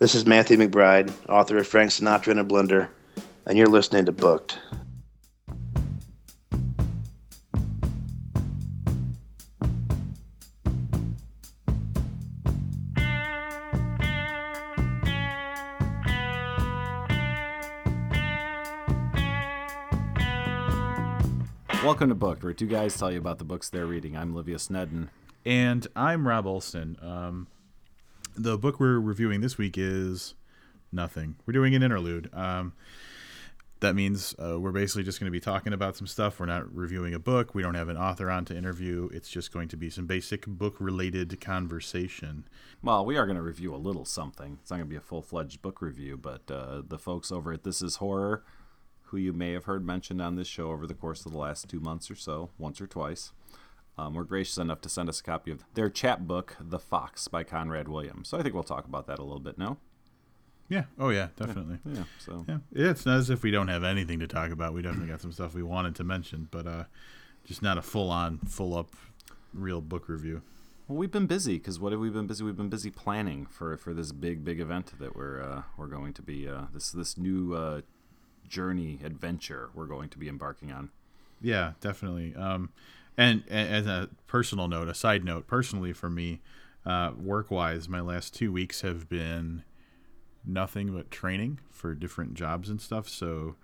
This is Matthew McBride, author of Frank Sinatra in a Blender, and you're listening to Booked. Welcome to Booked, where two guys tell you about the books they're reading. I'm Livius Nedin. And I'm Rob Olson. Um, the book we're reviewing this week is Nothing. We're doing an interlude. Um, that means uh, we're basically just going to be talking about some stuff. We're not reviewing a book. We don't have an author on to interview. It's just going to be some basic book related conversation. Well, we are going to review a little something. It's not going to be a full fledged book review, but uh, the folks over at This Is Horror, who you may have heard mentioned on this show over the course of the last two months or so, once or twice, um, were gracious enough to send us a copy of their chapbook, The Fox by Conrad Williams. So I think we'll talk about that a little bit now. Yeah. Oh, yeah. Definitely. Yeah. So Yeah. It's not as if we don't have anything to talk about. We definitely got some stuff we wanted to mention, but uh, just not a full on, full up, real book review. well, we've been busy because what have we been busy? We've been busy planning for, for this big big event that we're uh, we're going to be uh, this this new uh, journey adventure we're going to be embarking on. Yeah, definitely. Um, and, as a personal note, a side note, personally for me, uh, work wise, my last two weeks have been nothing but training for different jobs and stuff. So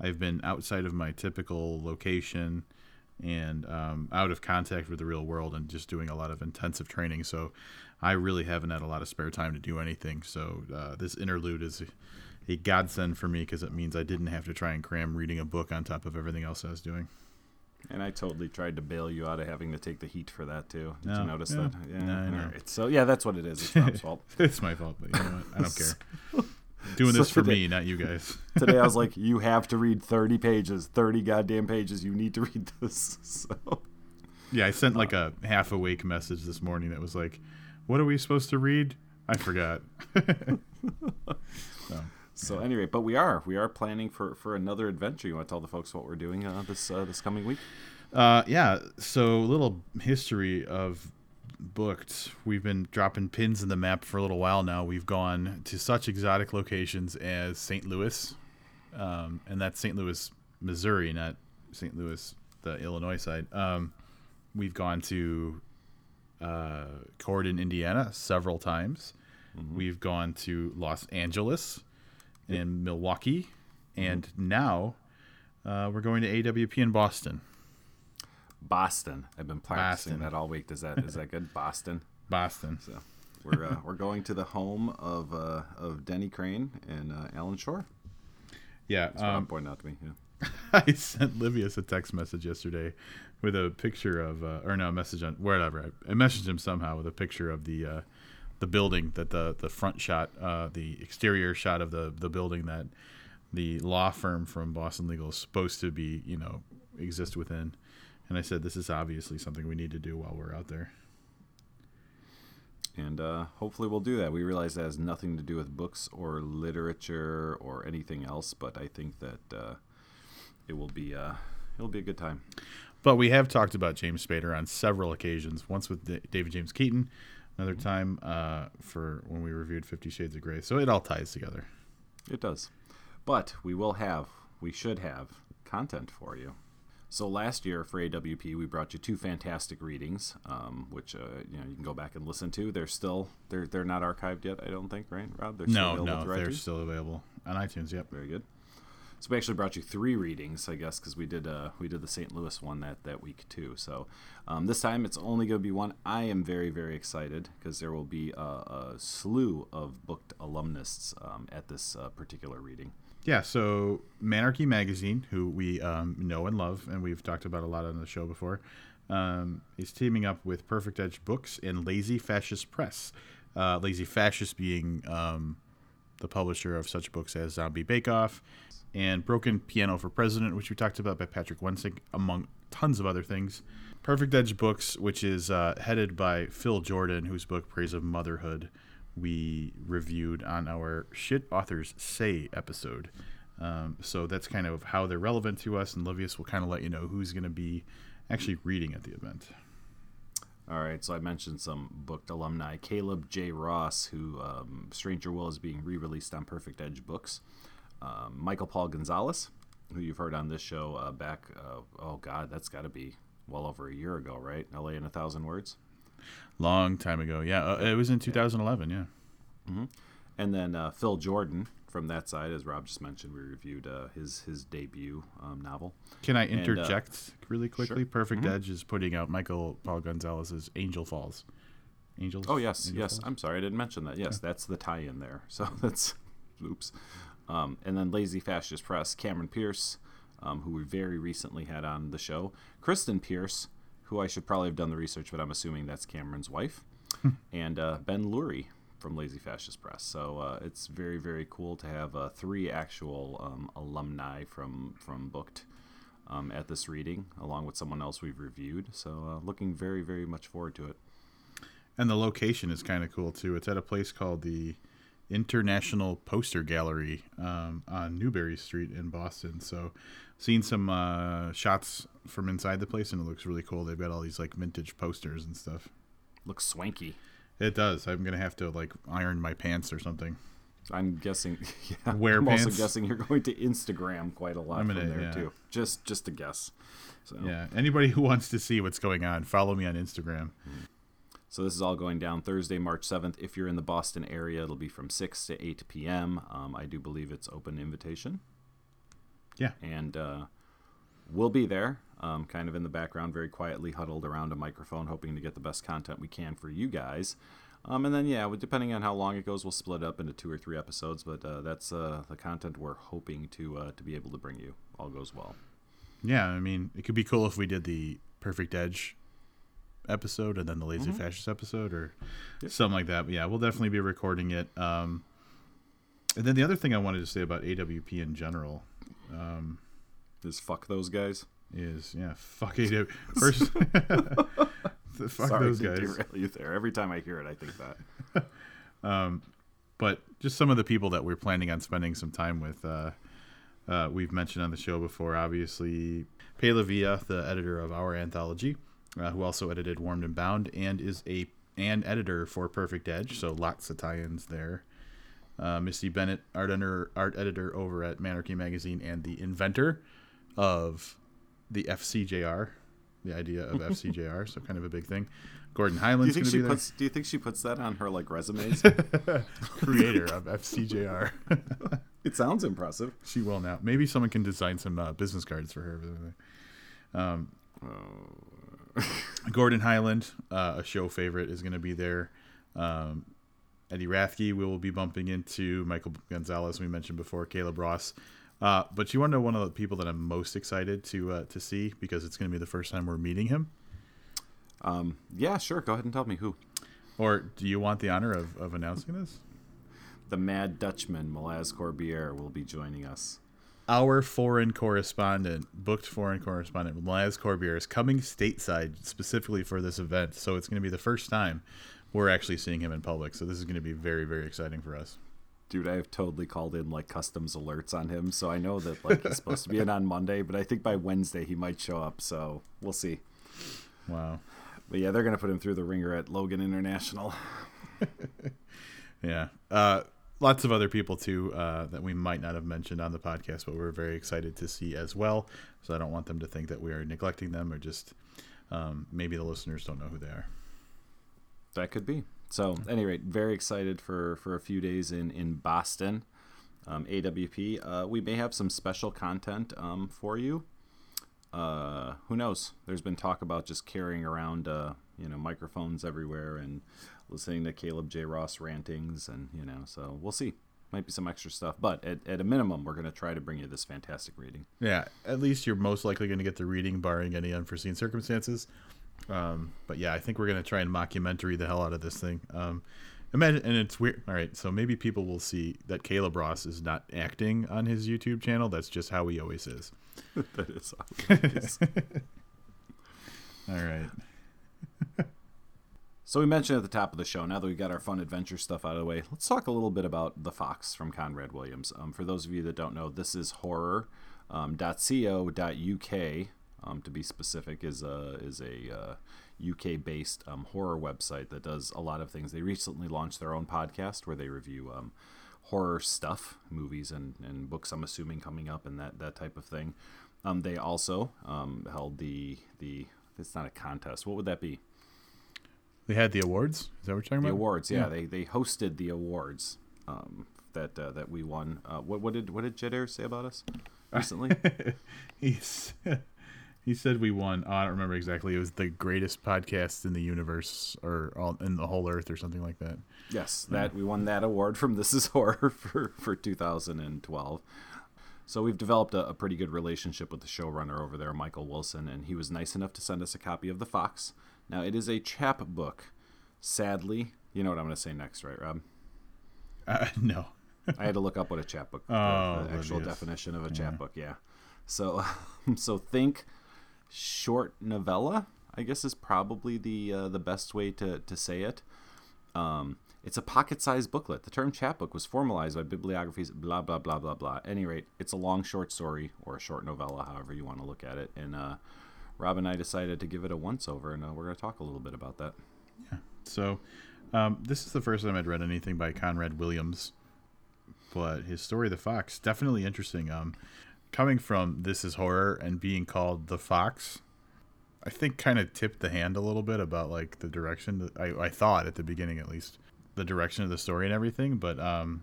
I've been outside of my typical location and um, out of contact with the real world and just doing a lot of intensive training. So I really haven't had a lot of spare time to do anything. So uh, this interlude is a godsend for me because it means I didn't have to try and cram reading a book on top of everything else I was doing. And I totally tried to bail you out of having to take the heat for that too. Did No, you notice that? Yeah. no, I know. All right. So yeah, that's what it is. It's Rob's fault. It's my fault, but you know what? I don't care. Doing So this for today- me, not you guys. Today I was like, you have to read 30 pages, 30 goddamn pages. You need to read this. So Yeah, I sent like uh. a half awake message this morning that was like, "What are we supposed to read?" I forgot. so anyway, but we are we are planning for for another adventure. You want to tell the folks what we're doing uh, this uh, this coming week? Uh, yeah. So, a little history of booked. We've been dropping pins in the map for a little while now. We've gone to such exotic locations as St. Louis, um, and that's St. Louis, Missouri, not St. Louis, the Illinois side. Um, we've gone to uh, Corydon, Indiana, several times. We've gone to Los Angeles and Milwaukee, and now uh, we're going to AWP in Boston. Boston. I've been practicing Boston. that all week. Is that is that good? Boston. Boston. So we're uh, we're going to the home of uh, of Denny Crane and uh, Alan Shore. Yeah, That's um, pointing out to me. Yeah. I sent Livius a text message yesterday with a picture of, uh, or no, a message on whatever. I, I messaged him somehow with a picture of the uh, the building that the the front shot, uh, the exterior shot of the the building that the law firm from Boston Legal is supposed to be, you know, exist within. And I said, this is obviously something we need to do while we're out there. and uh, hopefully we'll do that. We realize that has nothing to do with books or literature or anything else, but I think that uh, it will be uh, it'll be a good time. But we have talked about James Spader on several occasions. Once with Da- David James Keaton, another time uh, for when we reviewed Fifty Shades of Grey. So it all ties together. It does, but we will have we should have content for you. So last year for AWP, we brought you two fantastic readings, um, which uh, you know you can go back and listen to. They're still they're they're not archived yet, I don't think, right, Rob? They're still No, available no, they're iTunes? still available on iTunes. Yep. Very good. So we actually brought you three readings, I guess, because we did uh, we did the St. Louis one that, that week too. So um, this time it's only going to be one. I am very very excited because there will be a, a slew of booked alumnists um, at this uh, particular reading. Yeah. So Manarchy Magazine, who we um, know and love, and we've talked about a lot on the show before, um, is teaming up with Perfect Edge Books and Lazy Fascist Press. Uh, Lazy Fascist being um, the publisher of such books as Zombie Bake Off and Broken Piano for President, which we talked about by Patrick Wensink, among tons of other things. Perfect Edge Books, which is uh, headed by Phil Jourdan, whose book Praise of Motherhood we reviewed on our Shit Authors Say episode. Um, so that's kind of how they're relevant to us, and Livius will kind of let you know who's going to be actually reading at the event. All right, so I mentioned some booked alumni. Caleb J. Ross, who um, Stranger Will is being re released on Perfect Edge Books. Um, Michael Paul Gonzalez, who you've heard on this show uh, back, uh, oh God, that's got to be well over a year ago, right? LA in a Thousand Words. Long time ago. Yeah, uh, it was in 2011. Yeah. And then uh, Phil Jourdan from that side, as Rob just mentioned, we reviewed uh, his his debut um, novel. Can I And, uh, interject really quickly? sure. Perfect Edge is putting out Michael Paul Gonzalez's Angel Falls. Angels. Oh yes, Angel yes. Falls? I'm sorry, I didn't mention that. Yes, that's the tie-in there. So that's, oops. Um, and then Lazy Fascist Press, Cameron Pierce, um, who we very recently had on the show, Kristen Pierce, who I should probably have done the research, but I'm assuming that's Cameron's wife, and uh, Ben Lurie from Lazy Fascist Press. So uh, it's very very cool to have uh, three actual um, alumni from from booked. Um, at this reading, along with someone else we've reviewed, so uh, looking very, very much forward to it. And the location is kind of cool too. It's at a place called the International Poster Gallery um, on Newbury Street in Boston. So, seen some uh, shots from inside the place, and it looks really cool. They've got all these like vintage posters and stuff. Looks swanky. It does. I'm gonna have to like iron my pants or something. I'm guessing. Yeah, Wear I'm also guessing you're going to Instagram quite a lot I'm from gonna- there yeah. too. Just just a guess. So Yeah. Anybody who wants to see what's going on, follow me on Instagram. so this is all going down Thursday, March 7th. If you're in the Boston area, it'll be from 6 to 8 p.m. Um, I do believe it's open invitation, Yeah. and uh, we'll be there, um, kind of in the background, very quietly huddled around a microphone, hoping to get the best content we can for you guys. Um, and then, yeah, depending on how long it goes, we'll split up into two or three episodes. But uh, that's uh, the content we're hoping to uh, to be able to bring you. All goes well. Yeah, I mean, it could be cool if we did the Perfect Edge episode and then the Mm-hmm. Lazy Fascist episode or something like that. But yeah, we'll definitely be recording it. Um, and then the other thing I wanted to say about AWP in general Is fuck those guys. Is yeah, fuck AWP. First, fuck Sorry those to guys. derail you there. Every time I hear it, I think that. but just some of the people that we're planning on spending some time with. Uh, uh, we've mentioned on the show before, obviously, Pela Via, the editor of our anthology, uh, who also edited Warmed and Bound and is a an editor for Perfect Edge, so lots of tie-ins there. Uh, Misty Bennett, art art editor over at Manarchy Magazine, and the inventor of the FCJR, the idea of FCJR, so kind of a big thing. Gordon Highland's going to she be there. puts? Do you think she puts that on her like resumes? creator of FCJR. it sounds impressive. She will now. Maybe someone can design some uh, business cards for her. Um, Gordon Highland, uh, a show favorite, is going to be there. Um, Eddie Rathke, we will be bumping into Michael Gonzalez, we mentioned before, Caleb Ross. Uh, but you want to know one of the people that I'm most excited to uh, to see because it's going to be the first time we're meeting him. Um, yeah, sure. Go ahead and tell me who. Or do you want the honor of, of announcing this? The Mad Dutchman, Malaz Corbiere, will be joining us. our foreign correspondent, booked foreign correspondent, Laz Corbier, is coming stateside specifically for this event. So it's going to be the first time we're actually seeing him in public. So this is going to be very, very exciting for us. Dude, I have totally called in like customs alerts on him, so I know that like he's supposed to be in on Monday, but I think by Wednesday he might show up. So we'll see. Wow. But yeah, they're gonna put him through the ringer at Logan International. Yeah. Uh, lots of other people too uh, that we might not have mentioned on the podcast, but we're very excited to see as well. So I don't want them to think that we are neglecting them or just um, maybe the listeners don't know who they are. That could be. So, any rate, very excited for for a few days in in Boston. Um, AWP. Uh, we may have some special content um, for you. Uh, who knows? There's been talk about just carrying around, uh, you know, microphones everywhere and listening to Caleb J. Ross rantings, and you know, so we'll see. Might be some extra stuff, but at, at a minimum, we're going to try to bring you this fantastic reading. Yeah, at least you're most likely going to get the reading, barring any unforeseen circumstances. Um, but yeah, I think we're going to try and mockumentary the hell out of this thing. Um, imagine, and it's weird. All right, so maybe people will see that Caleb Ross is not acting on his YouTube channel. That's just how he always is. that is how it is. All right. So we mentioned at the top of the show. Now that we got our fun adventure stuff out of the way, let's talk a little bit about the Fox from Conrad Williams. Um, for those of you that don't know, this is horror. Um, .co.uk, um, to be specific, is a is a uh, UK based um, horror website that does a lot of things. They recently launched their own podcast where they review um, horror stuff, movies and, and books, I'm assuming, coming up and that, that type of thing. Um, they also um, held the, the, it's not a contest. What would that be? They had the awards. Is that what you're talking The about? The awards, yeah, They, they hosted the awards um, that uh, that we won. Uh, what, what did what did Jed Ayres say about us recently? He's he said we won. Oh, I don't remember exactly. It was the greatest podcast in the universe, or all in the whole earth, or something like that. Yes, that we won that award from This Is Horror for for 2012. So we've developed a, a pretty good relationship with the showrunner over there, Michael Wilson, and he was nice enough to send us a copy of The Fox. Now it is a chap book. Sadly, you know what I'm going to say next, right, Rob? Uh, no. I had to look up what a chapbook, Oh, the actual definition of a chapbook. Yeah. So, so think short novella. I guess is probably the uh, the best way to to say it. Um, it's a pocket-sized booklet. The term chapbook was formalized by bibliographies. Blah blah blah blah blah. At any rate, it's a long short story or a short novella, however you want to look at it. And uh, Rob and I decided to give it a once over, and uh, we're going to talk a little bit about that. Yeah. So, um, this is the first time I'd read anything by Conrad Williams, but his story, The Fox, definitely interesting. Um, coming from This Is Horror and being called The Fox, I think kind of tipped the hand a little bit about like the direction that I, I thought at the beginning at least the direction of the story and everything. But um,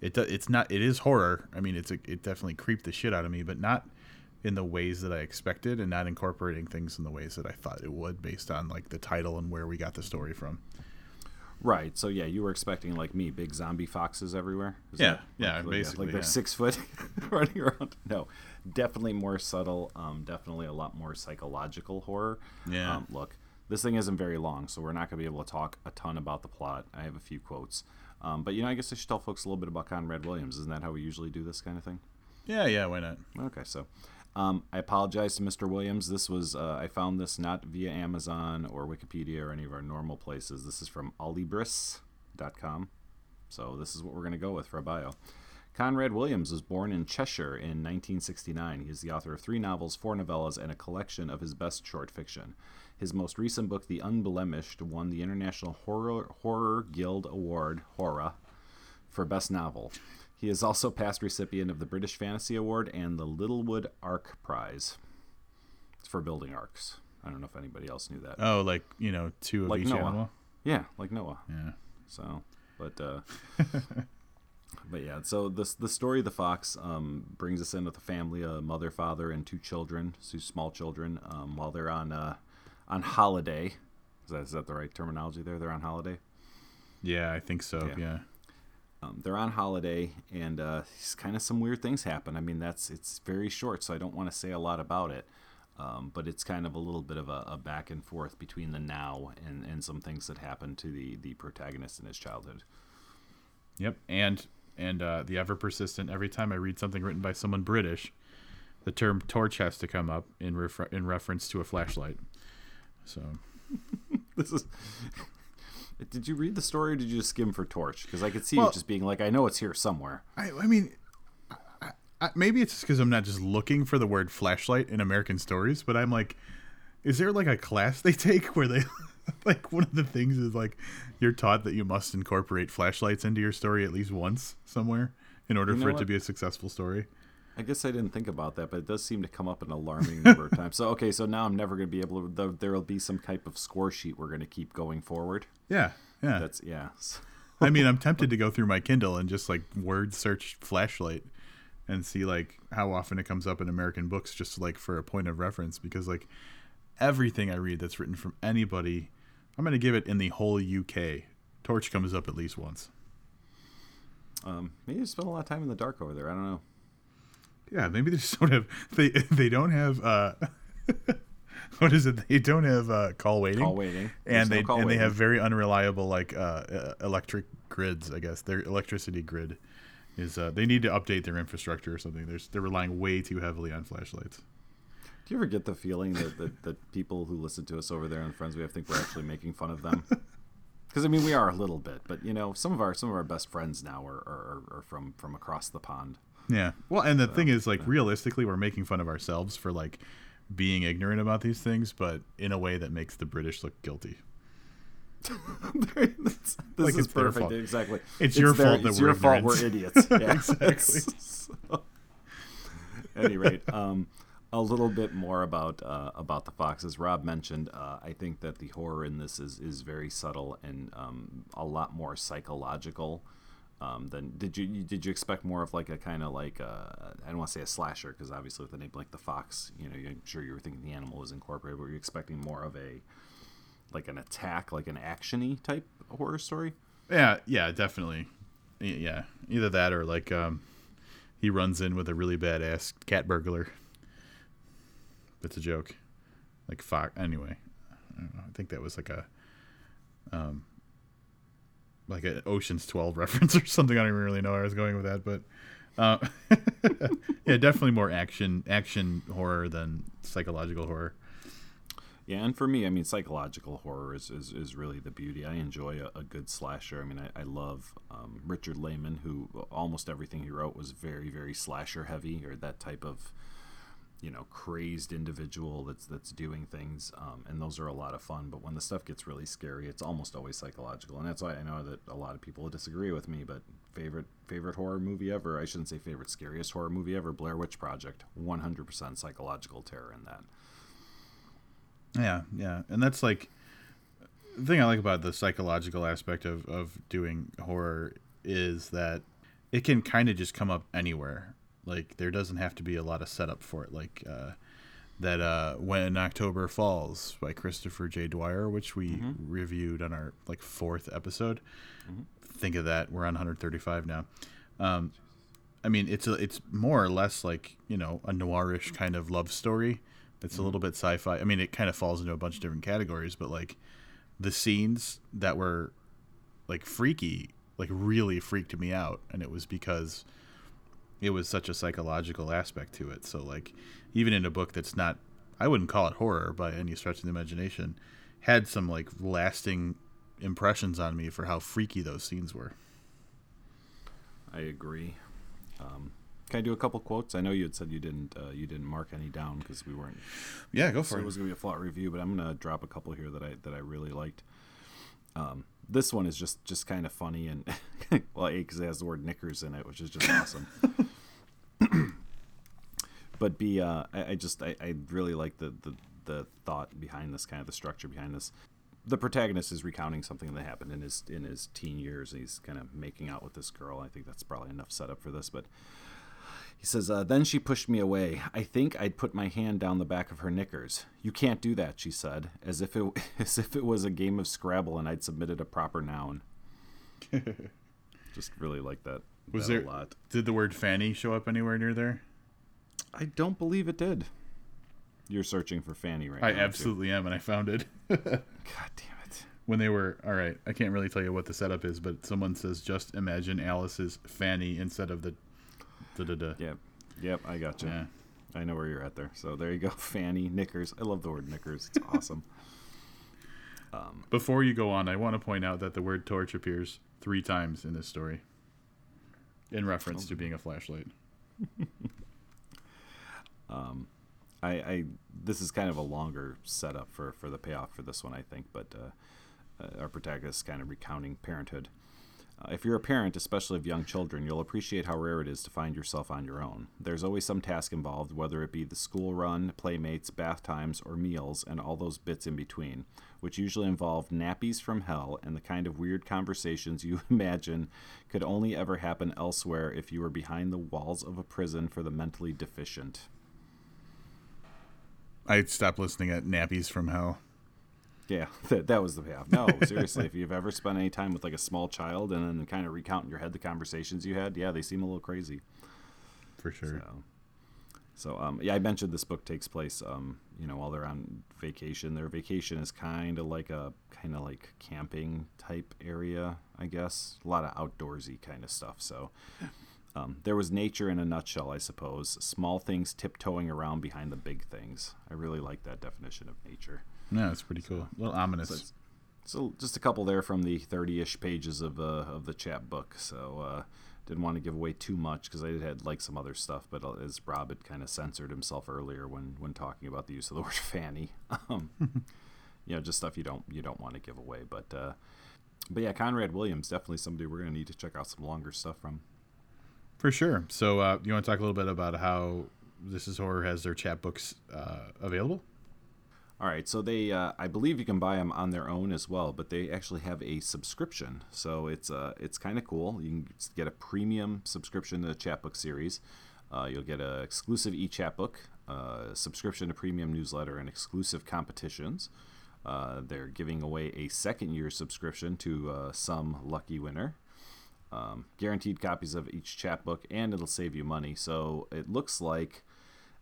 it it's not it is horror. I mean, it's a, it definitely creeped the shit out of me, but not in the ways that I expected, and not incorporating things in the ways that I thought it would, based on like the title and where we got the story from. Right. So yeah, you were expecting like me, big zombie foxes everywhere. Is Yeah, yeah, like, basically, like they're yeah. six foot running around. No, definitely more subtle. Um, definitely a lot more psychological horror. Yeah. Um, look, this thing isn't very long, so we're not going to be able to talk a ton about the plot. I have a few quotes. Um, but you know, I guess I should tell folks a little bit about Conrad Williams. Isn't that how we usually do this kind of thing? Yeah, yeah, why not? Okay, so um, I apologize to Mr. Williams. This was uh, I found this not via Amazon or Wikipedia or any of our normal places. This is from alibris.com. So this is what we're going to go with for a bio. Conrad Williams was born in Cheshire in 1969. He is the author of three novels, four novellas, and a collection of his best short fiction. His most recent book, The Unblemished, won the International Horror, Horror Guild Award, HORA, for Best Novel. He is also past recipient of the British Fantasy Award and the Littlewood Arc Prize. It's for building arcs. I don't know if anybody else knew that. Oh, like you know, two of Like each Noah. animal. yeah, like Noah. Yeah. So, but uh, but yeah. So this the story of the fox um, brings us in with a family, a mother, father, and two children, two small children, um, while they're on uh, on holiday. Is that, is that the right terminology? There, they're on holiday. Yeah, I think so. Yeah. Yeah. Um, they're on holiday and uh, kind of some weird things happen i mean that's it's very short so i don't want to say a lot about it um, but it's kind of a little bit of a, a back and forth between the now and, and some things that happen to the, the protagonist in his childhood Yep. And and uh, the ever persistent. Every time I read something written by someone British, the term torch has to come up in refer- in reference to a flashlight. So this is did you read the story or did you just skim for torch? Because i could see Well- you just being like i know it's here somewhere. I, I mean, I, I, maybe it's just because I'm not just looking for the word flashlight in American stories, but I'm like, is there like a class they take where they, like, one of the things is like, you're taught that you must incorporate flashlights into your story at least once somewhere in order You know for it to be a successful story. I guess I didn't think about that, but it does seem to come up an alarming number of times. So okay, so now I'm never going to be able to. There, will be some type of score sheet we're going to keep going forward. Yeah, yeah. That's yeah. I mean, I'm tempted to go through my Kindle and just like word search flashlight and see like how often it comes up in American books, just like for a point of reference. Because like everything I read that's written from anybody, I'm gonna give it in the whole UK. Torch comes up at least once. Um, maybe you spend a lot of time in the dark over there. I don't know. Yeah, maybe they just don't have they they don't have uh what is it? They don't have uh call waiting. Call waiting. There's and they call and waiting. they have very unreliable like uh, electric grids. I guess their electricity grid is uh, they need to update their infrastructure or something. They're they're relying way too heavily on flashlights. Do you ever get the feeling that, that, that people who listen to us over there and friends we have think we're actually making fun of them? Because I mean, we are a little bit, but you know, some of our some of our best friends now are, are, are from from across the pond. Yeah. Well, and the thing is, like, realistically, we're making fun of ourselves for like being ignorant about these things, but in a way that makes the British look guilty. this Like is it's perfect. Exactly. It's your their- fault that it's we're your fault we're idiots. Yeah, Exactly. So, at any rate, um, a little bit more about uh, about the foxes. Rob mentioned. Uh, I think that the horror in this is is very subtle and um, a lot more psychological. Um, than did you did you expect more of like a kind of like a, I don't want to say a slasher because obviously with the name like the fox you know I'm sure you were thinking the animal was incorporated but were you expecting more of a like an attack like an actiony type horror story Yeah, yeah, definitely. Yeah, either that or like um, he runs in with a really badass cat burglar. It's a joke. Like fox. Anyway, I, know, I think that was like a um, like an Ocean's Twelve reference or something. I don't even really know where I was going with that, but uh, yeah, definitely more action action horror than psychological horror. Yeah, and for me, I mean, psychological horror is, is, is really the beauty. I enjoy a, a good slasher. I mean, I, I love um, Richard Laymon, who almost everything he wrote was very, very slasher heavy, or that type of, you know, crazed individual that's that's doing things. Um, and those are a lot of fun. But when the stuff gets really scary, it's almost always psychological, and that's why I know that a lot of people disagree with me. But favorite favorite horror movie ever? I shouldn't say favorite scariest horror movie ever. Blair Witch Project, 100% psychological terror in that. Yeah, yeah, and that's like the thing I like about the psychological aspect of of doing horror is that it can kind of just come up anywhere. Like there doesn't have to be a lot of setup for it. Like uh, that uh, when October Falls by Christopher J. Dwyer, which we reviewed on our like fourth episode. Think of that. We're on 135 now. Um, I mean, it's a, it's more or less like you know a noirish kind of love story. It's a little bit sci-fi. I mean, it kind of falls into a bunch of different categories, but like the scenes that were like freaky, like really freaked me out, and it was because it was such a psychological aspect to it. So like even in a book that's not, I wouldn't call it horror by any stretch of the imagination, had some like lasting impressions on me for how freaky those scenes were. I agree. Um, can I do a couple quotes? I know you had said you didn't uh, you didn't mark any down because we weren't. Yeah, go for So it. it was going to be a flat review, but I'm going to drop a couple here that I that I really liked. Um, this one is just just kind of funny and well, a because it has the word knickers in it, which is just awesome. but b uh, I, I just I, I really like the, the the thought behind this kind of the structure behind this. The protagonist is recounting something that happened in his in his teen years. And he's kind of making out with this girl. I think that's probably enough setup for this, but. He says, uh, Then she pushed me away. I think I'd put my hand down the back of her knickers. You can't do that, she said, as if it, as if it was a game of Scrabble and I'd submitted a proper noun. Just really like that, Was that there a lot. did the word Fanny show up anywhere near there? I don't believe it did. You're searching for Fanny right I now. you? absolutely am, and I found it. God damn it. when they were all right i can't really tell you what the setup is but someone says just imagine alice's fanny instead of the da da da Yep. Yep, I got you. yeah I know where you're at there. So there you go. Fanny, knickers. I love the word knickers. It's awesome. before you go on i want to point out that the word torch appears three times in this story in reference to being a flashlight I, I this is kind of a longer setup for, for the payoff for this one, I think. But uh, uh, our protagonist is kind of recounting parenthood. Uh, if you're a parent, especially of young children, you'll appreciate how rare it is to find yourself on your own. There's always some task involved, whether it be the school run, playmates, bath times, or meals, and all those bits in between, which usually involve nappies from hell and the kind of weird conversations you imagine could only ever happen elsewhere if you were behind the walls of a prison for the mentally deficient. i stopped listening at nappies from hell Yeah, that, that was the payoff. No, seriously, if you've ever spent any time with like a small child and then kind of recount in your head the conversations you had, yeah, they seem a little crazy. for sure So, so um, yeah, I mentioned this book takes place, um, you know, while they're on vacation. Their vacation is kind of like a kind of like camping type area, I guess. A lot of outdoorsy kind of stuff. So. Um, there was nature in a nutshell, I suppose. Small things tiptoeing around behind the big things. I really like that definition of nature. Yeah it's pretty cool a little ominous So So just a couple there from the 30-ish pages of uh, of the chap book. So uh, didn't want to give away too much because I had like some other stuff, but uh, as Rob had kind of censored himself earlier when when talking about the use of the word fanny, um, you know, just stuff you don't you don't want to give away. But uh, but yeah, Conrad Williams definitely somebody we're gonna need to check out some longer stuff from. For sure. So uh, you want to talk a little bit about how this is horror has their chapbooks uh, available? All right, so they, uh, I believe you can buy them on their own as well, but they actually have a subscription, so it's uh, it's kind of cool. You can get a premium subscription to the Chapbook series. Uh, you'll get an exclusive e-chapbook, uh, subscription to premium newsletter, and exclusive competitions. Uh, they're giving away a second year subscription to uh, some lucky winner. Um, guaranteed copies of each chapbook, and it'll save you money. So it looks like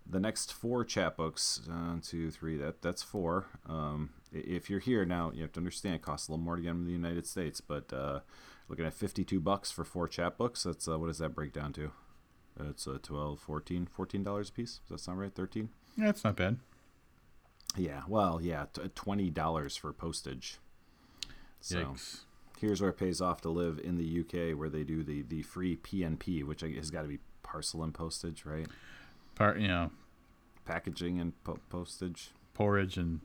the next four chapbooks, one, two, three, that that's four. Um, if you're here now, you have to understand it costs a little more to get them in the United States, but uh, looking at 52 bucks for four chapbooks, that's uh, what does that break down to? It's uh, 12, 14, 14 dollars a piece. Does that sound right? 13? Yeah, it's not bad. Yeah, well, yeah, t- twenty dollars for postage. So Yikes. here's where it pays off to live in the UK, where they do the the free PNP, which has got to be parcel and postage, right? Part, you know, Packaging and po- postage. porridge and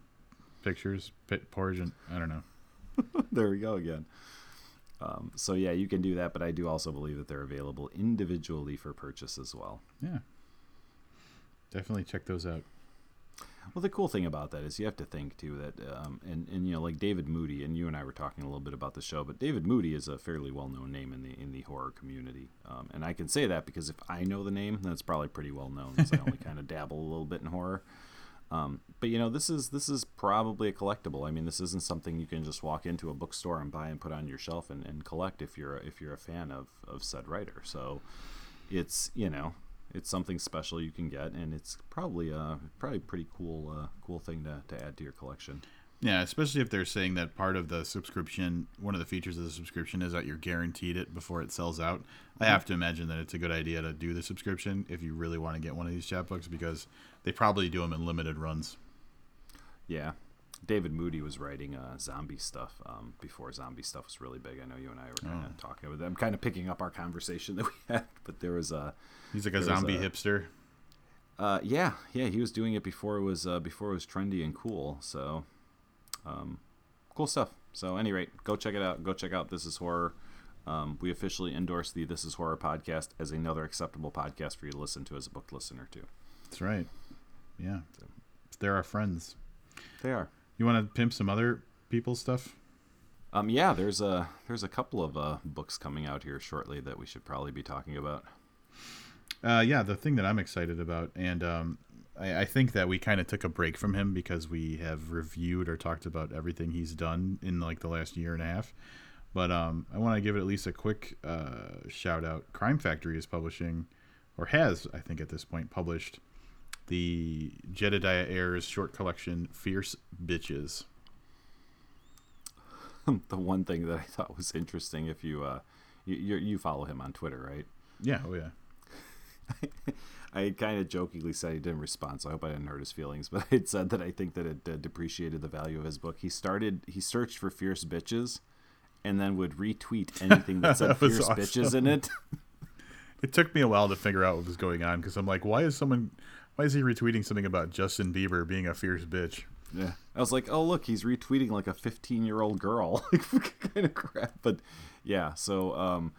pictures, pi- porridge and I don't know. there we go again. Um, so yeah, you can do that, but I do also believe that they're available individually for purchase as well. Yeah. Definitely check those out. Well, the cool thing about that is you have to think too that, um, and and you know, like David Moody, and you and I were talking a little bit about the show, but David Moody is a fairly well-known name in the in the horror community, um, and I can say that because if I know the name, that's probably pretty well known. Because I only kind of dabble a little bit in horror. Um, but you know, this is this is probably a collectible. I mean, this isn't something you can just walk into a bookstore and buy and put on your shelf and, and collect if you're if you're a fan of of said writer. So it's you know it's something special you can get, and it's probably a probably pretty cool uh, cool thing to, to add to your collection. Yeah, especially if they're saying that part of the subscription, one of the features of the subscription is that you're guaranteed it before it sells out. I have to imagine that it's a good idea to do the subscription if you really want to get one of these chapbooks because they probably do them in limited runs. Yeah. David Moody was writing uh, zombie stuff um, before zombie stuff was really big. I know you and I were kind of talking about. I'm kind of picking up our conversation that we had, but there was a He's like a zombie a- hipster. Uh, yeah, yeah, he was doing it before it was uh, before it was trendy and cool. So, um, cool stuff. So, any rate, go check it out. Go check out This Is Horror. Um, we officially endorse the This Is Horror podcast as another acceptable podcast for you to listen to as a book listener too. That's right. Yeah. They're our friends. They are. You want to pimp some other people's stuff? Um, yeah, there's a there's a couple of uh, books coming out here shortly that we should probably be talking about. Uh, yeah, the thing that I'm excited about, and um, I, I think that we kind of took a break from him because we have reviewed or talked about everything he's done in like the last year and a half. But um, I want to give it at least a quick uh, shout out. Crime Factory is publishing, or has, I think at this point, published the Jedidiah Ayres short collection "Fierce Bitches." the one thing that I thought was interesting, if you uh, you you you follow him on Twitter, right? Yeah, oh yeah. I kind of jokingly said he didn't respond, so I hope I didn't hurt his feelings. But I had said that I think that it uh, depreciated the value of his book. He started, he searched for fierce bitches, and then would retweet anything that said That fierce bitches in it. It took me a while to figure out what was going on because I'm like, why is someone, why is he retweeting something about Justin Bieber being a fierce bitch? Yeah, I was like, oh look, he's retweeting like a 15 year old girl, like kind of crap. But yeah, so um,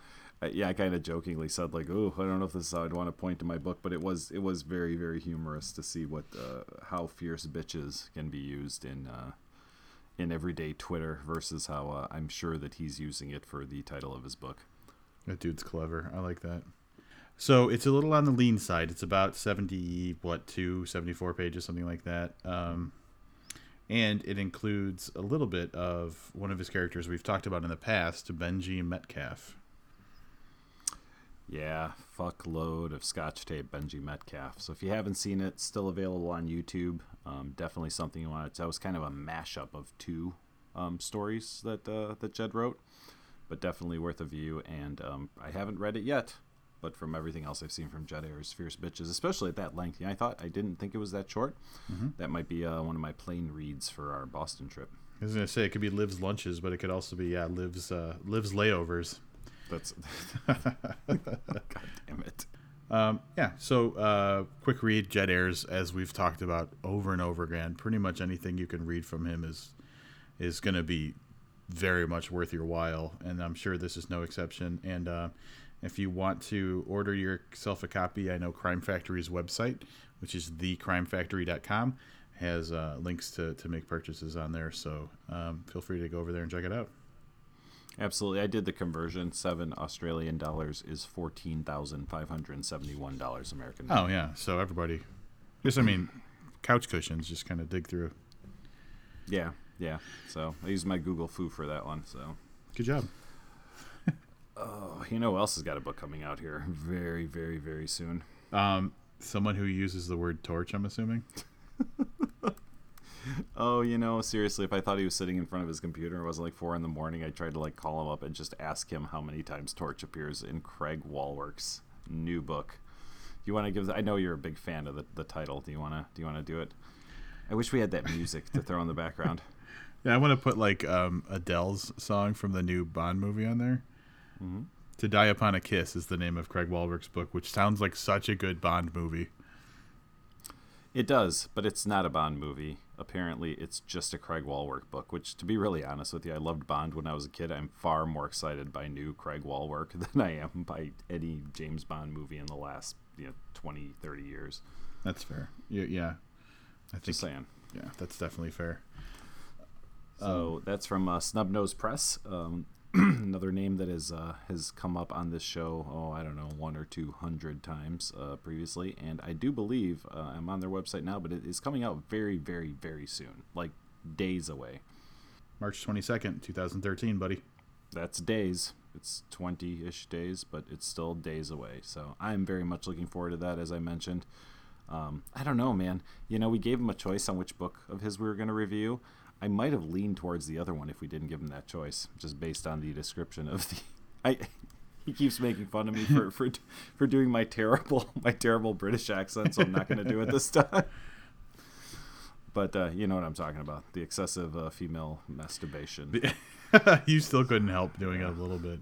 yeah, I kind of jokingly said like, oh, I don't know if this is how I'd want to point to my book, but it was it was very very humorous to see what uh, how fierce bitches can be used in uh, in everyday Twitter versus how uh, I'm sure that he's using it for the title of his book. That dude's clever. I like that. So it's a little on the lean side. It's about 70, what, two, 74 pages, something like that. Um, and it includes a little bit of one of his characters we've talked about in the past, Benji Metcalf. Yeah, fuckload of Scotch tape, Benji Metcalf. So if you haven't seen it, still available on YouTube. Um, definitely something you want to. That was kind of a mashup of two um, stories that uh, that Jed wrote, but definitely worth a view. And um, I haven't read it yet, but from everything else I've seen from Jed Ayres' Fierce Bitches, especially at that length, yeah, I thought I didn't think it was that short. That might be uh, one of my plane reads for our Boston trip. I was gonna say it could be Liv's lunches, but it could also be yeah, Liv's uh, Liv's layovers. That's God damn it. Um, yeah. So uh, quick read, Jed Ayres, as we've talked about over and over again. Pretty much anything you can read from him is is going to be very much worth your while, and I'm sure this is no exception. And uh, if you want to order yourself a copy, I know Crime Factory's website, which is thecrimefactory.com, has uh, links to, to make purchases on there. So um, feel free to go over there and check it out. Absolutely. I did the conversion. Seven Australian dollars is fourteen thousand five hundred and seventy one dollars American. Oh yeah. So everybody, just I mean, couch cushions, just kind of dig through. Yeah, yeah. So I used my Google Fu for that one. So Good job. Oh, you know who else has got a book coming out here very, very, very soon? Um, someone who uses the word torch, I'm assuming. Oh, you know, seriously, if I thought he was sitting in front of his computer, it was like four in the morning. I tried to like call him up and just ask him how many times Torch appears in Craig Wallwork's new book. Do you want to give? I know you're a big fan of the, the title. Do you want to? Do you want to do it? I wish we had that music to throw in the background. Yeah, I want to put like um, Adele's song from the new Bond movie on there. To Die Upon a Kiss is the name of Craig Wallwork's book, which sounds like such a good Bond movie. It does, but it's not a Bond movie. Apparently, it's just a Craig Wallwork book. Which, to be really honest with you, I loved Bond when I was a kid. I'm far more excited by new Craig Wallwork than I am by any James Bond movie in the last you know 20, 30 years. That's fair. Yeah, yeah. I think Just saying. yeah, that's definitely fair. So that's from uh, Snub Nose Press. Um, another name that has uh, has come up on this show. Oh, I don't know, one or two hundred times uh, previously, and I do believe uh, I'm on their website now, but it is coming out very, very, very soon, like days away. March 22nd, 2013, buddy. That's days. It's 20 ish days, but it's still days away. So I'm very much looking forward to that, as I mentioned. Um, I don't know, man. You know, we gave him a choice on which book of his we were going to review. I might have leaned towards the other one if we didn't give him that choice, just based on the description of the. I he keeps making fun of me for for for doing my terrible my terrible British accent, so I'm not going to do it this time. But uh, you know what I'm talking about the excessive uh, female masturbation. you still couldn't help doing it a little bit.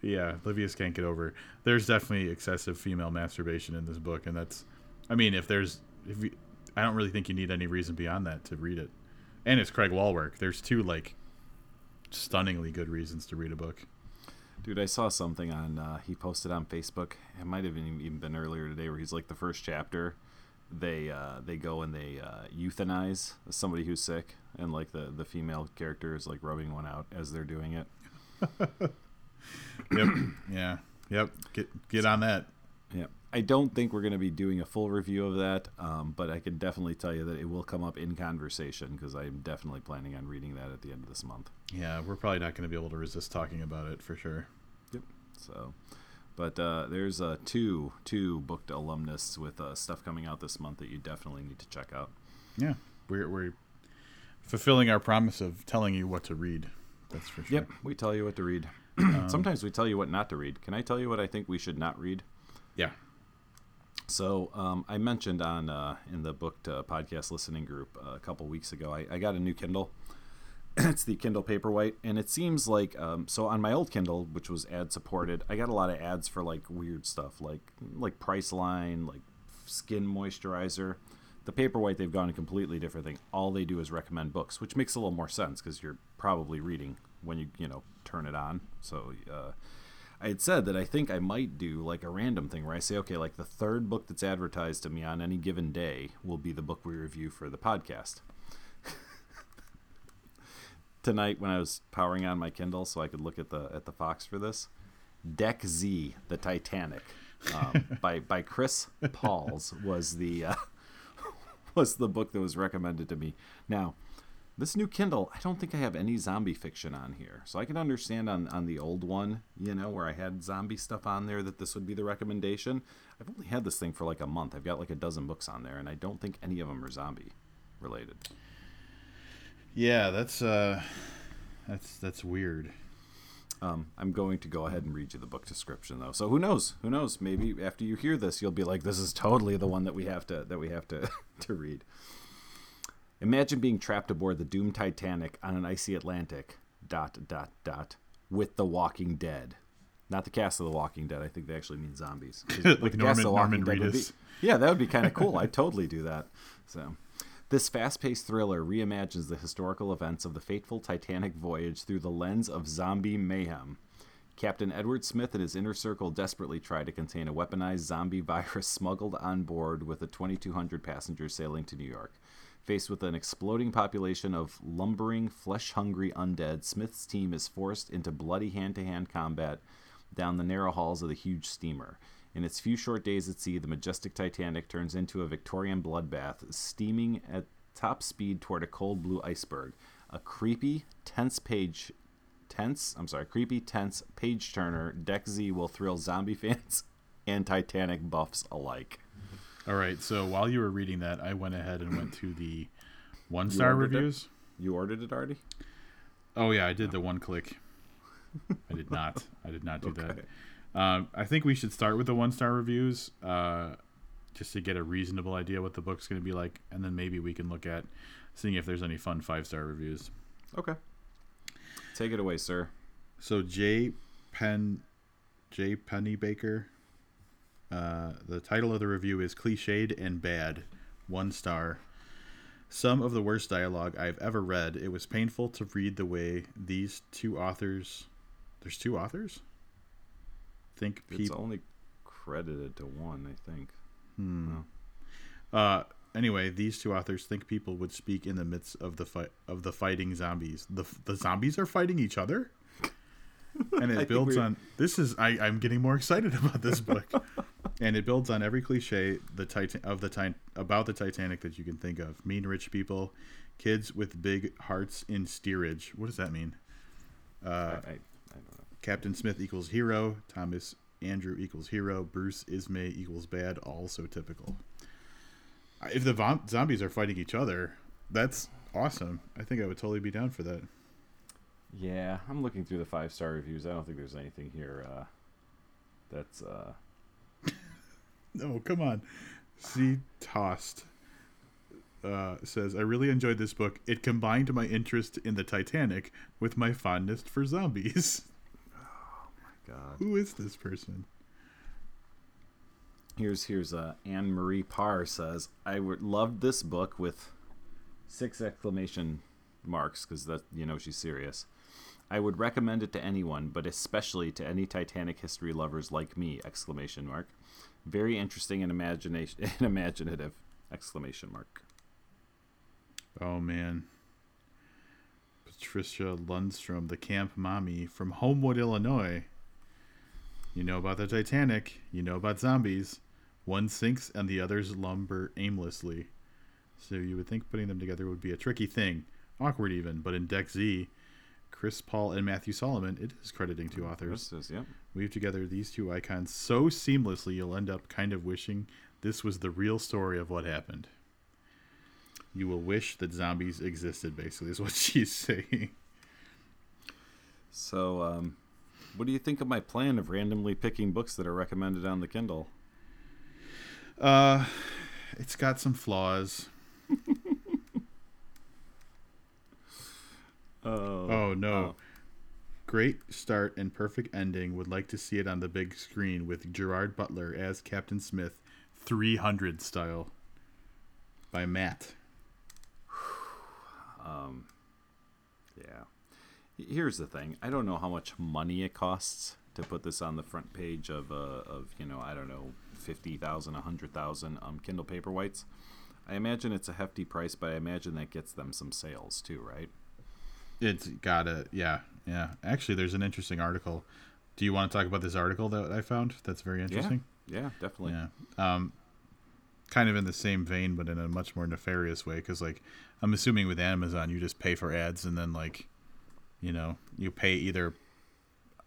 Yeah, Livius can't get over. There's definitely excessive female masturbation in this book, and that's. I mean, if there's, if you, I don't really think you need any reason beyond that to read it. And it's Craig Wallwork. There's two like stunningly good reasons to read a book. Dude, I saw something on. Uh, he posted on Facebook. It might have even been earlier today, where he's like the first chapter. They uh, they go and they uh, euthanize somebody who's sick, and like the the female character is like rubbing one out as they're doing it. Yep. yeah. Yep. Get get on that. Yeah, I don't think we're going to be doing a full review of that, um, but I can definitely tell you that it will come up in conversation because I'm definitely planning on reading that at the end of this month. Yeah, we're probably not going to be able to resist talking about it for sure. Yep. So, but uh, there's uh, two two booked alumnus with uh, stuff coming out this month that you definitely need to check out. Yeah, we're we're fulfilling our promise of telling you what to read. That's for sure. Yep, we tell you what to read. Sometimes we tell you what not to read. Can I tell you what I think we should not read? Yeah. So um, I mentioned on uh, in the booked uh, podcast listening group uh, a couple weeks ago, I, I got a new Kindle. it's the Kindle Paperwhite, and it seems like um, so on my old Kindle, which was ad supported, I got a lot of ads for like weird stuff, like like Priceline, like skin moisturizer. The Paperwhite, they've gone a completely different thing. All they do is recommend books, which makes a little more sense because you're probably reading when you you know turn it on. So. I had said that I think I might do like a random thing where I say, okay, like the third book that's advertised to me on any given day will be the book we review for the podcast. Tonight, when I was powering on my Kindle so I could look at the at the Fox for this, Deck Z, the Titanic, um, by by Chris Pauls was the uh, was the book that was recommended to me. Now, this new Kindle, I don't think I have any zombie fiction on here. So I can understand on, on the old one, you know, where I had zombie stuff on there that this would be the recommendation. I've only had this thing for like a month. I've got like a dozen books on there, and I don't think any of them are zombie related. Yeah, that's uh, that's that's weird. Um, I'm going to go ahead and read you the book description though. So who knows? Who knows? Maybe after you hear this, you'll be like, "This is totally the one that we have to that we have to to read." Imagine being trapped aboard the doomed Titanic on an icy Atlantic. Dot dot dot. With the Walking Dead, not the cast of the Walking Dead. I think they actually mean zombies. Like the Norman- cast of The Walking Norman Dead be- yeah, that would be kind of cool. I'd totally do that. So, this fast-paced thriller reimagines the historical events of the fateful Titanic voyage through the lens of zombie mayhem. Captain Edward Smith and his inner circle desperately try to contain a weaponized zombie virus smuggled on board with the 2,200 passengers sailing to New York. Faced with an exploding population of lumbering, flesh hungry undead, Smith's team is forced into bloody hand to hand combat down the narrow halls of the huge steamer. In its few short days at sea, the majestic Titanic turns into a Victorian bloodbath, steaming at top speed toward a cold blue iceberg. A creepy, tense page tense, I'm sorry, creepy, tense page turner, Deck Z will thrill zombie fans and Titanic buffs alike. All right. So while you were reading that, I went ahead and went to the one star ordered it? reviews. You ordered it already? Oh yeah, I did the one click. I did not. I did not do Okay. that. Um, I think we should start with the one star reviews, uh, just to get a reasonable idea what the book's going to be like, and then maybe we can look at seeing if there's any fun five star reviews. Okay. Take it away, sir. So J. Penn, J. Pennybaker. Uh, the title of the review is "Cliched and Bad," one star. Some of the worst dialogue I've ever read. It was painful to read the way these two authors. There's two authors. Think It's people. only credited to one, I think. Hmm. Uh, anyway, these two authors think people would speak in the midst of the fight of the fighting zombies. The the zombies are fighting each other, and it builds on. This is I I'm getting more excited about this book, and it builds on every cliche the Titan of the Titan about the Titanic that you can think of. Mean rich people, kids with big hearts in steerage. What does that mean? Uh, I, I, I don't know. Captain Smith equals hero. Thomas Andrew equals hero. Bruce Ismay equals bad. Also typical. If the vom- zombies are fighting each other, that's awesome. I think I would totally be down for that. Yeah, I'm looking through the five star reviews. I don't think there's anything here uh, that's. Uh, No, come on. C tossed uh, says I really enjoyed this book. It combined my interest in the Titanic with my fondness for zombies. Oh my god. Who is this person? Here's here's uh, Anne Marie Parr says I loved this book with six exclamation marks because that you know she's serious. I would recommend it to anyone, but especially to any Titanic history lovers like me! Exclamation mark. Very interesting and imagination and imaginative! Exclamation mark. Oh man. Patricia Lundstrom, the camp mommy from Homewood, Illinois. You know about the Titanic, you know about zombies. One sinks and the others lumber aimlessly. So you would think putting them together would be a tricky thing. Awkward even, but in Deck Z, Chris Paul and Matthew Solomon, it is crediting two authors. This is yep. Weave together these two icons so seamlessly you'll end up kind of wishing this was the real story of what happened. You will wish that zombies existed, basically, is what she's saying. So, um, what do you think of my plan of randomly picking books that are recommended on the Kindle? Uh, it's got some flaws. Oh, Oh, no. oh. Great start and perfect ending. Would like to see it on the big screen with Gerard Butler as Captain Smith, 300 style. By Matt. um, Yeah. Here's the thing. I don't know how much money it costs to put this on the front page of uh, of you know I don't know fifty thousand, a hundred thousand um Kindle Paperwhites. I imagine it's a hefty price, but I imagine that gets them some sales too, right? It's got a yeah, yeah. Actually, there's an interesting article. Do you want to talk about this article that I found? That's very interesting. Yeah, definitely. Yeah. Um, kind of in the same vein, but in a much more nefarious way. Because like, I'm assuming with Amazon, you just pay for ads, and then like, you know, you pay either,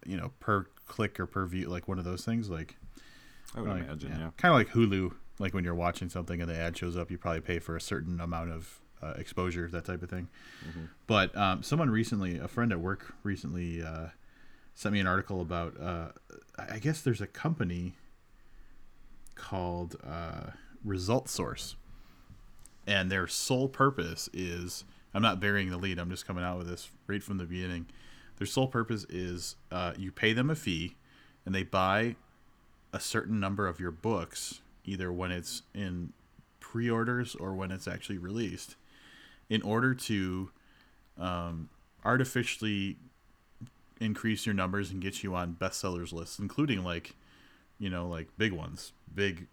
you know, per click or per view, like one of those things. Like, I would like, imagine. Yeah. kind of like Hulu. Like when you're watching something and the ad shows up, you probably pay for a certain amount of uh, exposure, that type of thing. But um, someone recently, a friend at work recently, uh, sent me an article about. Uh, I I guess there's a company called uh, Result Source, and their sole purpose is I'm not burying the lead. I'm just coming out with this right from the beginning. Their sole purpose is uh, you pay them a fee, and they buy a certain number of your books, either when it's in pre-orders or when it's actually released, in order to um, artificially increase your numbers and get you on bestsellers lists, including like, you know, like big ones, big,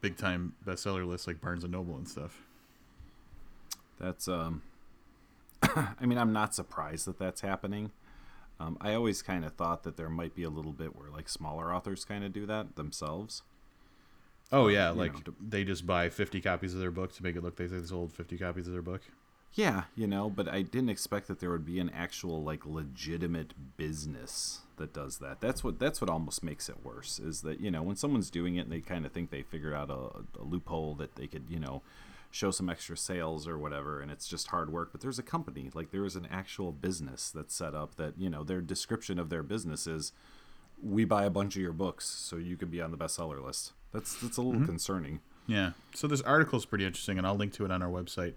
big time bestseller lists like Barnes and Noble and stuff. That's um. I mean, I'm not surprised that that's happening. Um, I always kind of thought that there might be a little bit where like smaller authors kind of do that themselves. Oh yeah, you like know, they just buy 50 copies of their book to make it look like they sold 50 copies of their book. Yeah, you know, but I didn't expect that there would be an actual like legitimate business that does that. That's what that's what almost makes it worse is that, you know, when someone's doing it and they kind of think they figured out a, a loophole that they could, you know, show some extra sales or whatever and it's just hard work, but there's a company, like there is an actual business that's set up that, you know, their description of their business is we buy a bunch of your books so you can be on the bestseller list. That's that's a little concerning. Yeah. So this article is pretty interesting, and I'll link to it on our website.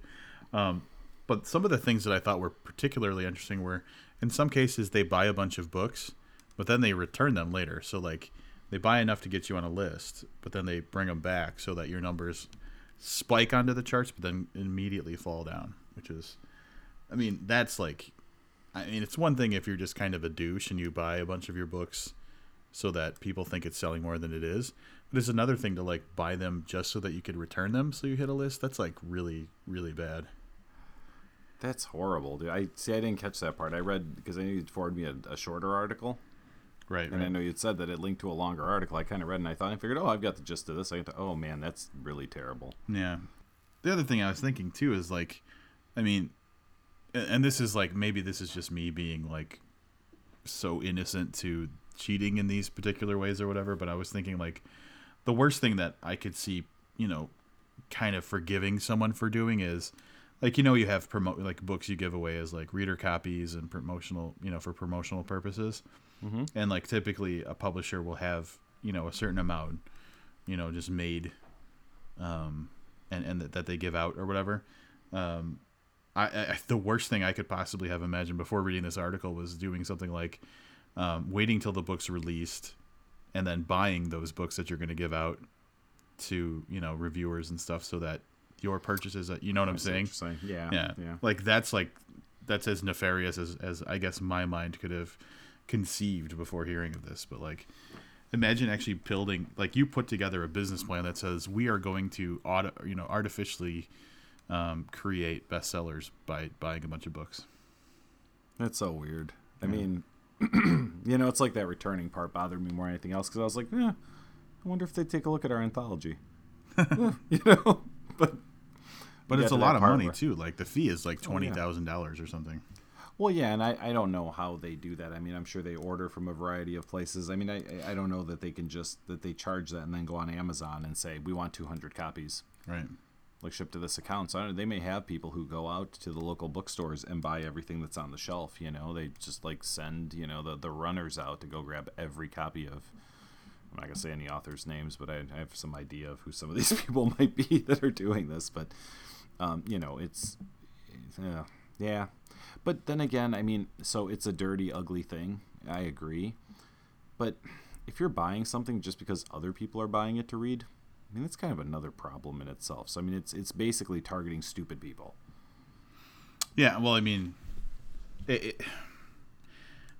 Um, but some of the things that I thought were particularly interesting were, in some cases, they buy a bunch of books, but then they return them later. So like, they buy enough to get you on a list, but then they bring them back so that your numbers spike onto the charts, but then immediately fall down. Which is, I mean, that's like, I mean, it's one thing if you're just kind of a douche and you buy a bunch of your books so that people think it's selling more than it is. But it's another thing to like buy them just so that you could return them so you hit a list. That's like really, really bad. That's horrible, dude. I see. I didn't catch that part. I read because I knew you'd forward me a, a shorter article, Right, and I know you'd said that it linked to a longer article. I kind of read and I thought I figured, oh, I've got the gist of this. I got to, oh man, that's really terrible. Yeah. The other thing I was thinking too is like, I mean, and this is like maybe this is just me being like so innocent to cheating in these particular ways or whatever, but I was thinking like the worst thing that I could see, you know, kind of forgiving someone for doing is like you know you have promote like books you give away as like reader copies and promotional you know for promotional purposes Mm-hmm. and like typically a publisher will have you know a certain amount you know just made um and and that, that they give out or whatever um I, I the worst thing i could possibly have imagined before reading this article was doing something like um, waiting till the book's released and then buying those books that you're going to give out to you know reviewers and stuff so that your purchases that you know what i'm I see what saying. Yeah, yeah. yeah. Like that's like that's as nefarious as as I guess my mind could have conceived before hearing of this. But like, imagine actually building like you put together a business plan that says we are going to auto you know artificially um, create bestsellers by buying a bunch of books. That's so weird. I mean, you know, it's like that returning part bothered me more than anything else because I was like, eh, I wonder if they take a look at our anthology. you know, but But it's a lot of money where- too. Like the fee is like Oh, twenty yeah. thousand dollars or something. Well, yeah, and I, I don't know how they do that. I mean, I'm sure they order from a variety of places. I mean, I I don't know that they can just that they charge that and then go on Amazon and say we want 200 copies, Right. like shipped to this account. So I don't, they may have people who go out to the local bookstores and buy everything that's on the shelf. You know, they just like send you know the the runners out to go grab every copy of. I'm not gonna say any authors' names, but I, I have some idea of who some of these people might be that are doing this. But um, you know, it's, yeah, yeah. But then again, I mean, so it's a dirty, ugly thing. I agree. But if you're buying something just because other people are buying it to read, I mean, that's kind of another problem in itself. So I mean, it's it's basically targeting stupid people. Yeah, well, I mean, it, it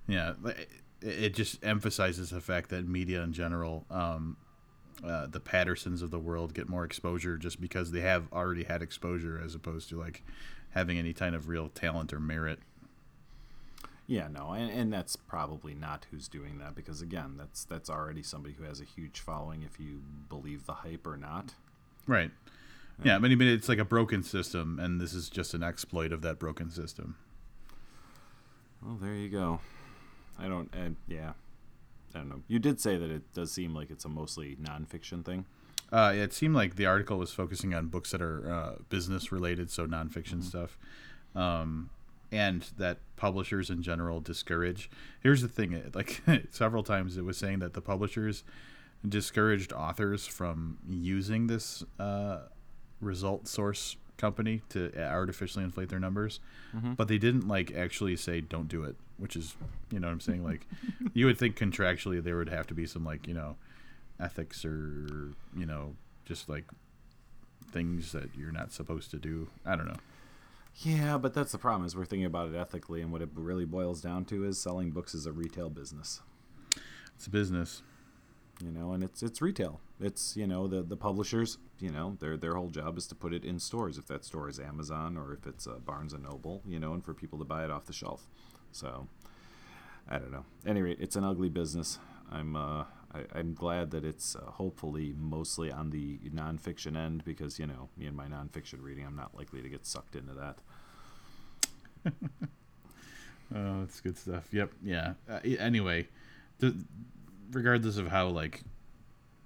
yeah, it, it just emphasizes the fact that media in general, um, uh, the Pattersons of the world, get more exposure just because they have already had exposure, as opposed to like having any kind of real talent or merit. Yeah, no, and, and that's probably not who's doing that because again, that's that's already somebody who has a huge following if you believe the hype or not. Right. Yeah, but I mean, it's like a broken system, and this is just an exploit of that broken system. Well, there you go. I don't. Uh, yeah, I don't know. You did say that it does seem like it's a mostly nonfiction thing. Uh, it seemed like the article was focusing on books that are uh, business related, so nonfiction Mm-hmm. stuff, um, and that publishers in general discourage. Here's the thing: like several times, it was saying that the publishers discouraged authors from using this uh, result source company to artificially inflate their numbers, mm-hmm. but they didn't like actually say don't do it, which is you know what I'm saying. Like you would think contractually there would have to be some like you know ethics or you know just like things that you're not supposed to do. I don't know. Yeah, but that's the problem is we're thinking about it ethically, and what it really boils down to is selling books is a retail business. It's a business. You know and it's it's retail it's you know the the publishers you know their their whole job is to put it in stores if that store is amazon or if it's uh, barnes and noble you know and for people to buy it off the shelf so i don't know At any rate it's an ugly business i'm uh I, i'm glad that it's uh, hopefully mostly on the nonfiction end because you know me and my nonfiction reading i'm not likely to get sucked into that Oh, that's good stuff. Yep. Yeah. Uh, anyway, the, regardless of how like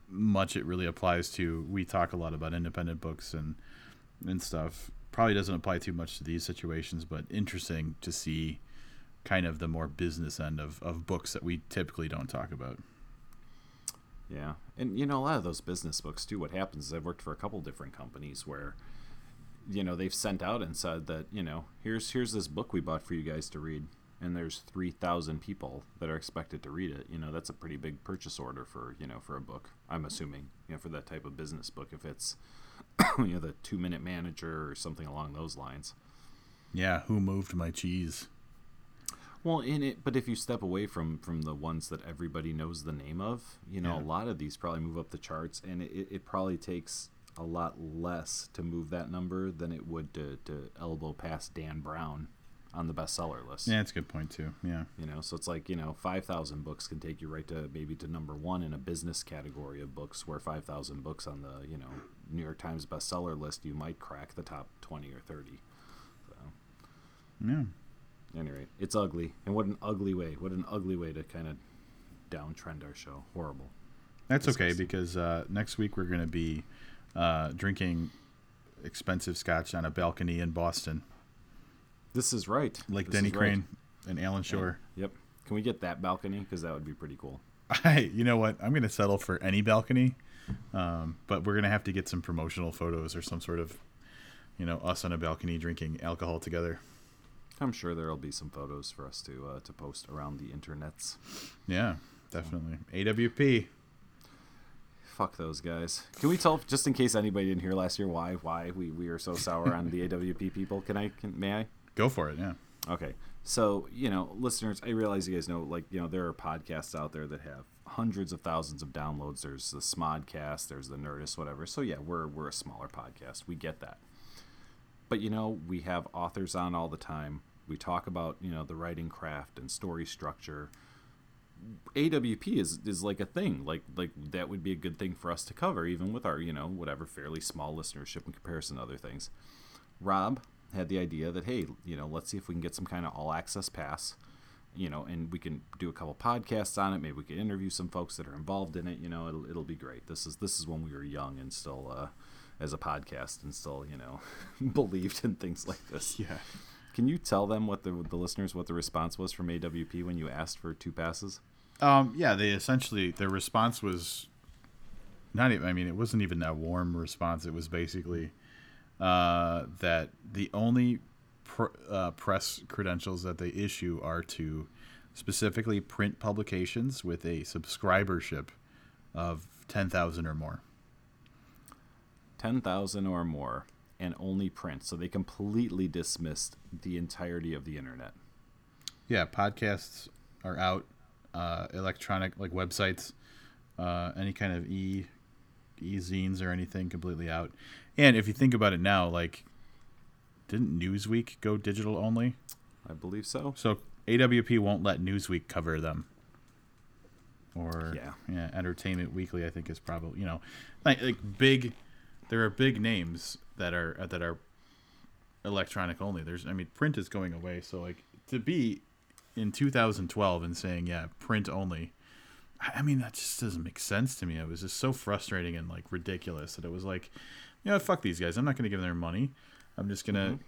much it really applies to, we talk a lot about independent books and and stuff. Probably doesn't apply too much to these situations, but interesting to see kind of the more business end of, of books that we typically don't talk about. Yeah, and you know a lot of those business books too. What happens is I've worked for a couple different companies where, you know, they've sent out and said that you know here's here's this book we bought for you guys to read, and there's three thousand people that are expected to read it. You know, that's a pretty big purchase order for you know for a book. I'm assuming you know for that type of business book if it's you know the two minute manager or something along those lines. Yeah, who moved my cheese? Well, in it, but if you step away from from the ones that everybody knows the name of, you know, Yeah. a lot of these probably move up the charts, and it, it probably takes a lot less to move that number than it would to, to elbow past Dan Brown on the bestseller list. Yeah, that's a good point too. Yeah. You know, so it's like you know, five thousand books can take you right to maybe to number one in a business category of books, where five thousand books on the you know New York Times bestseller list, you might crack the top twenty or thirty. So. Yeah. Anyway, it's ugly, and what an ugly way! What an ugly way to kind of downtrend our show. Horrible. That's okay because uh, next week we're going to be uh, drinking expensive scotch on a balcony in Boston, This is right. like This Denny is right. Crane and Alan Shore. Yep. Can we get that balcony? Because that would be pretty cool. I, you know what? I'm going to settle for any balcony, um, but we're going to have to get some promotional photos or some sort of, you know, us on a balcony drinking alcohol together. I'm sure there'll be some photos for us to uh, to post around the internets. Yeah, definitely. AWP. Fuck those guys. Can we tell, just in case anybody didn't hear last year, why why we, we are so sour on the AWP people? Can I? Can, may I? Go for it. Yeah. Okay. So, you know, listeners, I realize you guys know, like, you know, there are podcasts out there that have hundreds of thousands of downloads. There's the Smodcast, there's the Nerdist, whatever. So, yeah, we're, we're a smaller podcast. We get that. But, you know, we have authors on all the time. We talk about, you know, the writing craft and story structure. AWP is, is like a thing. Like, like that would be a good thing for us to cover, even with our, you know, whatever fairly small listenership in comparison to other things. Rob had the idea that hey, you know, let's see if we can get some kind of all access pass, you know, and we can do a couple podcasts on it. Maybe we can interview some folks that are involved in it. You know, it'll it'll be great. This is this is when we were young and still uh, as a podcast and still you know believed in things like this. Yeah. Can you tell them what the the listeners what the response was from AWP when you asked for two passes? Um, yeah, they essentially their response was not even. I mean, it wasn't even that warm response. It was basically uh, that the only pr- uh, press credentials that they issue are to specifically print publications with a subscribership of ten thousand or more. Ten thousand or more, and only print. So they completely dismissed the entirety of the internet. Yeah, podcasts are out. Uh, electronic like websites, uh, any kind of e e zines or anything completely out. And if you think about it now, like didn't Newsweek go digital only? I believe so. So AWP won't let Newsweek cover them. Or Yeah. yeah, Entertainment Weekly I think is probably you know like like big. There are big names that are uh, that are electronic only. There's I mean print is going away, so like to be in 2012 and saying yeah print only. I mean that just doesn't make sense to me. It was just so frustrating and like ridiculous that it was like, you know, fuck these guys. I'm not going to give them their money. I'm just gonna,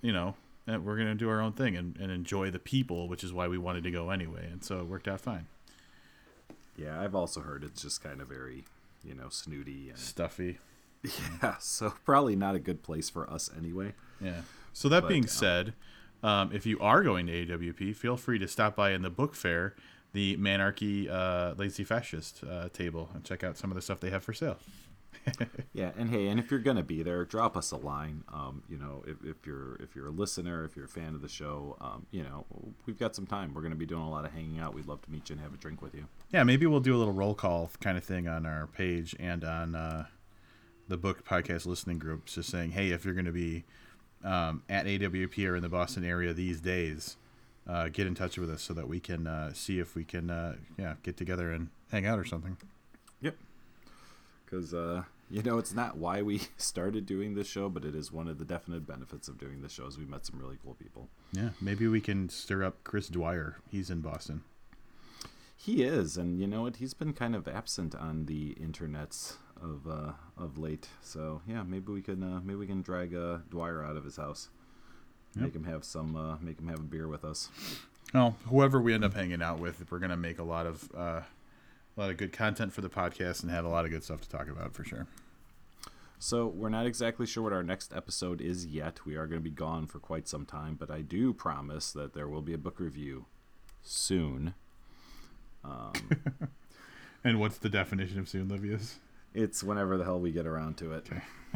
you know, eh, we're gonna do our own thing and, and enjoy the people, which is why we wanted to go anyway, and so it worked out fine. Yeah, I've also heard it's just kind of very, you know, snooty and Stuffy. Yeah, so probably not a good place for us anyway. Yeah. So that But, being um, said, um, if you are going to AWP, feel free to stop by in the book fair, the Manarchy uh, Lazy Fascist uh, table, and check out some of the stuff they have for sale. Yeah, and hey, and if you're gonna be there, drop us a line. Um, you know, if, if you're if you're a listener, if you're a fan of the show, um, you know, we've got some time. We're gonna be doing a lot of hanging out. We'd love to meet you and have a drink with you. Yeah, maybe we'll do a little roll call kind of thing on our page and on uh, the book podcast listening groups, just saying, hey, if you're going to be um, at AWP or in the Boston area these days, uh, get in touch with us so that we can uh, see if we can, uh, yeah, get together and hang out or something. Yep. Because uh, you know, it's not why we started doing this show, but it is one of the definite benefits of doing this show. Is we met some really cool people. Yeah, maybe we can stir up Chris Dwyer. He's in Boston. He is, and you know what? He's been kind of absent on the internets of uh, of late. So yeah, maybe we can uh, maybe we can drag uh, Dwyer out of his house, make him have some, uh, make him have a beer with us. Well, whoever we end up hanging out with, we're gonna make a lot of uh, a lot of good content for the podcast and have a lot of good stuff to talk about for sure. So we're not exactly sure what our next episode is yet. We are going to be gone for quite some time, but I do promise that there will be a book review soon. And what's the definition of soon, Livius? It's whenever the hell we get around to it.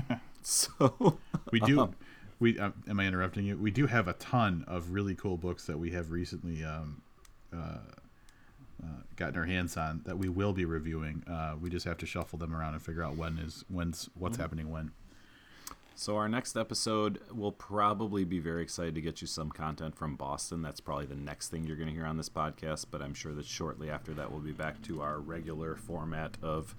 so We do. We um, am I interrupting you? We do have a ton of really cool books that we have recently um, uh, uh, gotten our hands on that we will be reviewing. Uh, we just have to shuffle them around and figure out when is when's what's happening when. So our next episode will probably be very excited to get you some content from Boston. That's probably the next thing you're going to hear on this podcast. But I'm sure that shortly after that, we'll be back to our regular format of,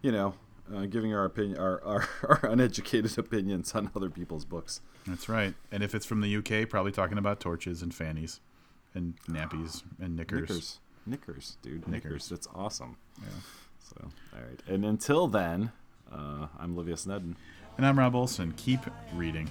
you know, uh, giving our opinion, our, our, our uneducated opinions on other people's books. That's right. And if it's from the UK, probably talking about torches and fannies, and nappies and knickers. Knickers, knickers, dude, Knickers. knickers. That's awesome. Yeah. So all right, and until then, uh, I'm Livius Nedin. And I'm Rob Olson. Keep reading.